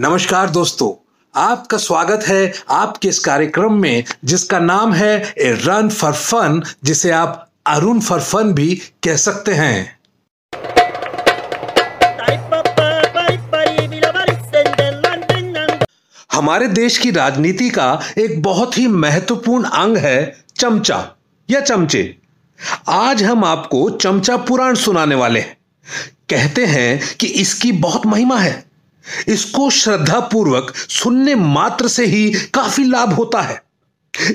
नमस्कार दोस्तों, आपका स्वागत है आपके इस कार्यक्रम में, जिसका नाम है ए रन फॉर फन, जिसे आप अरुण फॉर फन भी कह सकते हैं। हमारे देश की राजनीति का एक बहुत ही महत्वपूर्ण अंग है चमचा, या चमचे। आज हम आपको चमचा पुराण सुनाने वाले हैं। कहते हैं कि इसकी बहुत महिमा है। इसको श्रद्धा पूर्वक सुनने मात्र से ही काफ़ी लाभ होता है।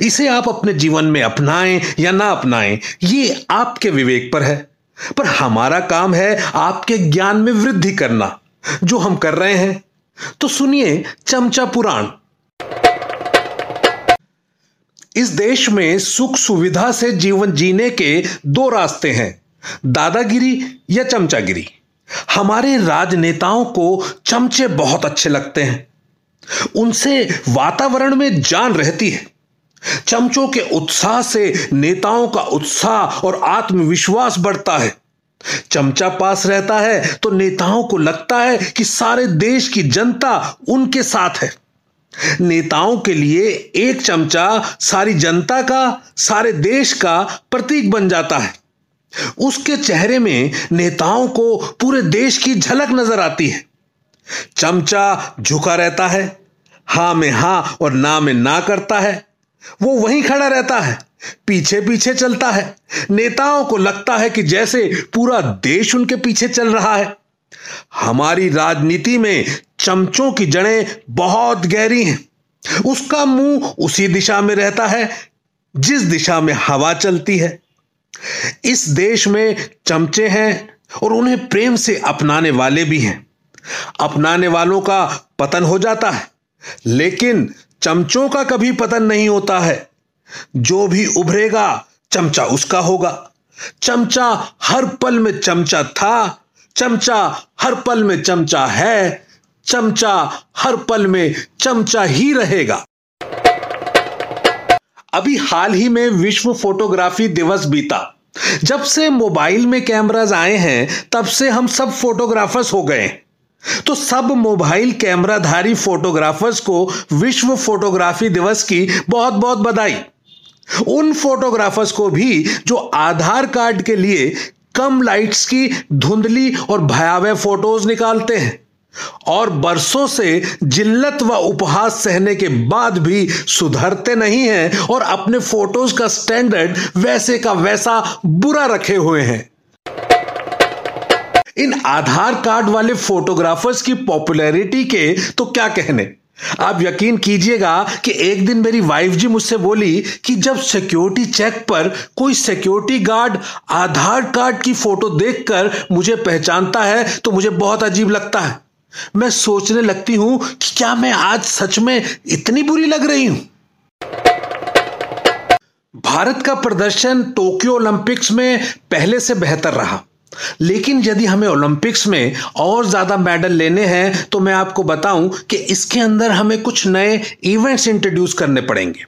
इसे आप अपने जीवन में अपनाएँ या ना अपनाएँ, ये आपके विवेक पर है। पर हमारा काम है आपके ज्ञान में वृद्धि करना, जो हम कर रहे हैं। तो सुनिए चमचा पुराण। इस देश में सुख सुविधा से जीवन जीने के दो रास्ते हैं, दादागिरी या चमचागिरी। हमारे राजनेताओं को चमचे बहुत अच्छे लगते हैं। उनसे वातावरण में जान रहती है। चमचों के उत्साह से नेताओं का उत्साह और आत्मविश्वास बढ़ता है। चमचा पास रहता है तो नेताओं को लगता है कि सारे देश की जनता उनके साथ है। नेताओं के लिए एक चमचा सारी जनता का, सारे देश का प्रतीक बन जाता है। उसके चेहरे में नेताओं को पूरे देश की झलक नज़र आती है। चमचा झुका रहता है, हा में हा और ना में ना करता है। वो वहीं खड़ा रहता है पीछे पीछे चलता है। नेताओं को लगता है कि जैसे पूरा देश उनके पीछे चल रहा है। हमारी राजनीति में चमचों की जड़ें बहुत गहरी हैं। उसका मुँह उसी दिशा में रहता है, जिस दिशा में हवा चलती है। इस देश में चमचे हैं और उन्हें प्रेम से अपनाने वाले भी हैं। अपनाने वालों का पतन हो जाता है, लेकिन चमचों का कभी पतन नहीं होता है। जो भी उभरेगा, चमचा उसका होगा। चमचा हर पल में चमचा था, चमचा हर पल में चमचा है, चमचा हर पल में चमचा ही रहेगा। अभी हाल ही में विश्व फोटोग्राफी दिवस बीता। जब से मोबाइल में कैमराज आए हैं, तब से हम सब फोटोग्राफर्स हो गए तो सब मोबाइल कैमराधारी फोटोग्राफर्स को विश्व फोटोग्राफी दिवस की बहुत बहुत बधाई। उन फोटोग्राफर्स को भी जो आधार कार्ड के लिए कम लाइट्स की धुंधली और भयावह फ़ोटोज़ निकालते हैं। और बरसों से जिल्लत व उपहास सहने के बाद भी सुधरते नहीं हैं और अपने फ़ोटोज़ का स्टैंडर्ड वैसे का वैसा बुरा रखे हुए हैं। इन आधार कार्ड वाले फोटोग्राफर्स की पॉपुलैरिटी के तो क्या कहने? आप यकीन कीजिएगा कि एक दिन मेरी वाइफ जी मुझसे बोली कि जब सिक्योरिटी चेक पर कोई सिक्योरिटी गार्ड आधार कार्ड की फ़ोटो देखकर मुझे पहचानता है तो मुझे बहुत अजीब लगता है। मैं सोचने लगती हूँ कि क्या मैं आज सच में इतनी बुरी लग रही हूँ। भारत का प्रदर्शन टोक्यो ओलंपिक्स में पहले से बेहतर रहा। लेकिन यदि हमें ओलंपिक्स में और ज़्यादा मेडल लेने हैं तो मैं आपको बताऊँ कि इसके अंदर हमें कुछ नए इवेंट्स इंट्रोड्यूस करने पड़ेंगे।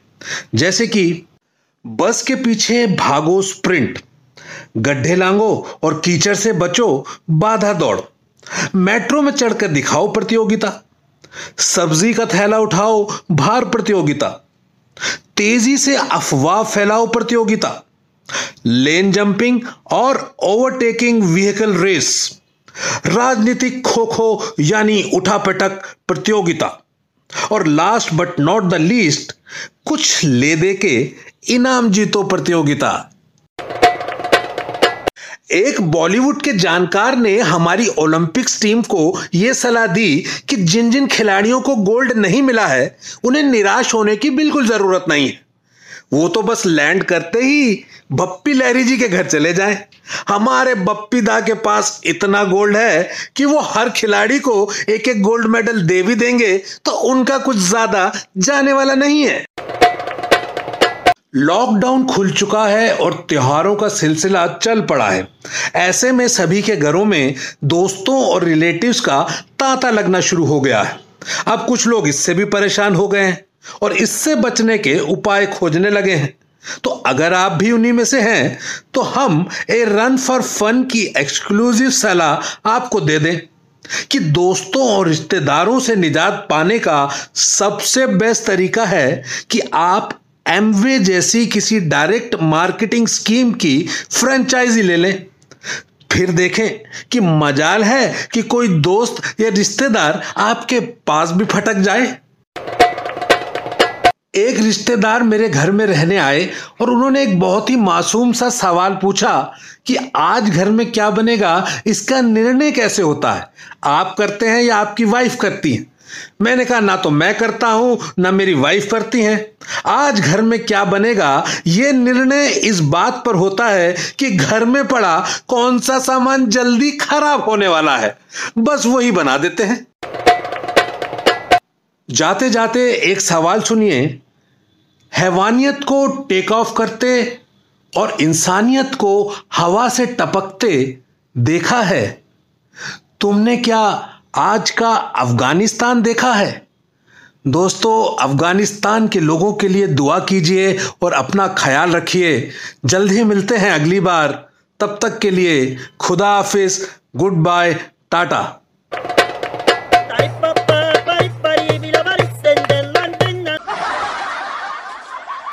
जैसे कि बस के पीछे भागो स्प्रिंट गड्ढे लांगो और कीचड़ से बचो, बाधा दौड़। मेट्रो में चढ़कर दिखाओ प्रतियोगिता। सब्ज़ी का थैला उठाओ, भार प्रतियोगिता। तेज़ी से अफवाह फैलाओ प्रतियोगिता। लेन जंपिंग और ओवरटेकिंग व्हीकल रेस। राजनीतिक खो खो यानी उठापटक प्रतियोगिता। और last but not the least कुछ ले दे के इनाम जीतो प्रतियोगिता। एक बॉलीवुड के जानकार ने हमारी ओलंपिक्स टीम को यह सलाह दी कि जिन जिन खिलाड़ियों को गोल्ड नहीं मिला है, उन्हें निराश होने की बिल्कुल ज़रूरत नहीं है। वो तो बस लैंड करते ही बप्पी लहरी जी के घर चले जाएँ। हमारे बप्पी दा के पास इतना गोल्ड है कि वो हर खिलाड़ी को एक एक गोल्ड मेडल दे भी देंगे तो उनका कुछ ज़्यादा जाने वाला नहीं है। लॉकडाउन खुल चुका है और त्योहारों का सिलसिला चल पड़ा है। ऐसे में सभी के घरों में दोस्तों और रिलेटिव्स का तांता लगना शुरू हो गया है। अब कुछ लोग इससे भी परेशान हो गए हैं और इससे बचने के उपाय खोजने लगे हैं। तो अगर आप भी उन्हीं में से हैं तो हम ए रन फॉर फन की एक्सक्लूसिव सलाह आपको दे दें कि दोस्तों और रिश्तेदारों से निजात पाने का सबसे बेस्ट तरीका है कि आप एमवे जैसी किसी डायरेक्ट मार्केटिंग स्कीम की फ्रेंचाइजी ले लें। फिर देखें कि मजाल है कि कोई दोस्त या रिश्तेदार आपके पास भी फटक जाए। एक रिश्तेदार मेरे घर में रहने आए और उन्होंने एक बहुत ही मासूम सा सवाल पूछा कि आज घर में क्या बनेगा, इसका निर्णय कैसे होता है? आप करते हैं या आपकी वाइफ करती है? मैंने कहा, ना तो मैं करता हूँ, ना मेरी वाइफ करती हैं। आज घर में क्या बनेगा? यह निर्णय इस बात पर होता है कि घर में पड़ा कौन सा सामान जल्दी खराब होने वाला है। बस वही बना देते हैं। जाते जाते एक सवाल सुनिए। हैवानियत को टेक ऑफ़ करते और इंसानियत को हवा से टपकते देखा है। तुमने क्या आज का अफ़गानिस्तान देखा है। दोस्तों, अफ़गानिस्तान के लोगों के लिए दुआ कीजिए और अपना ख्याल रखिए। जल्द ही मिलते हैं अगली बार। तब तक के लिए खुदा हाफिज, गुड बाय, टाटा।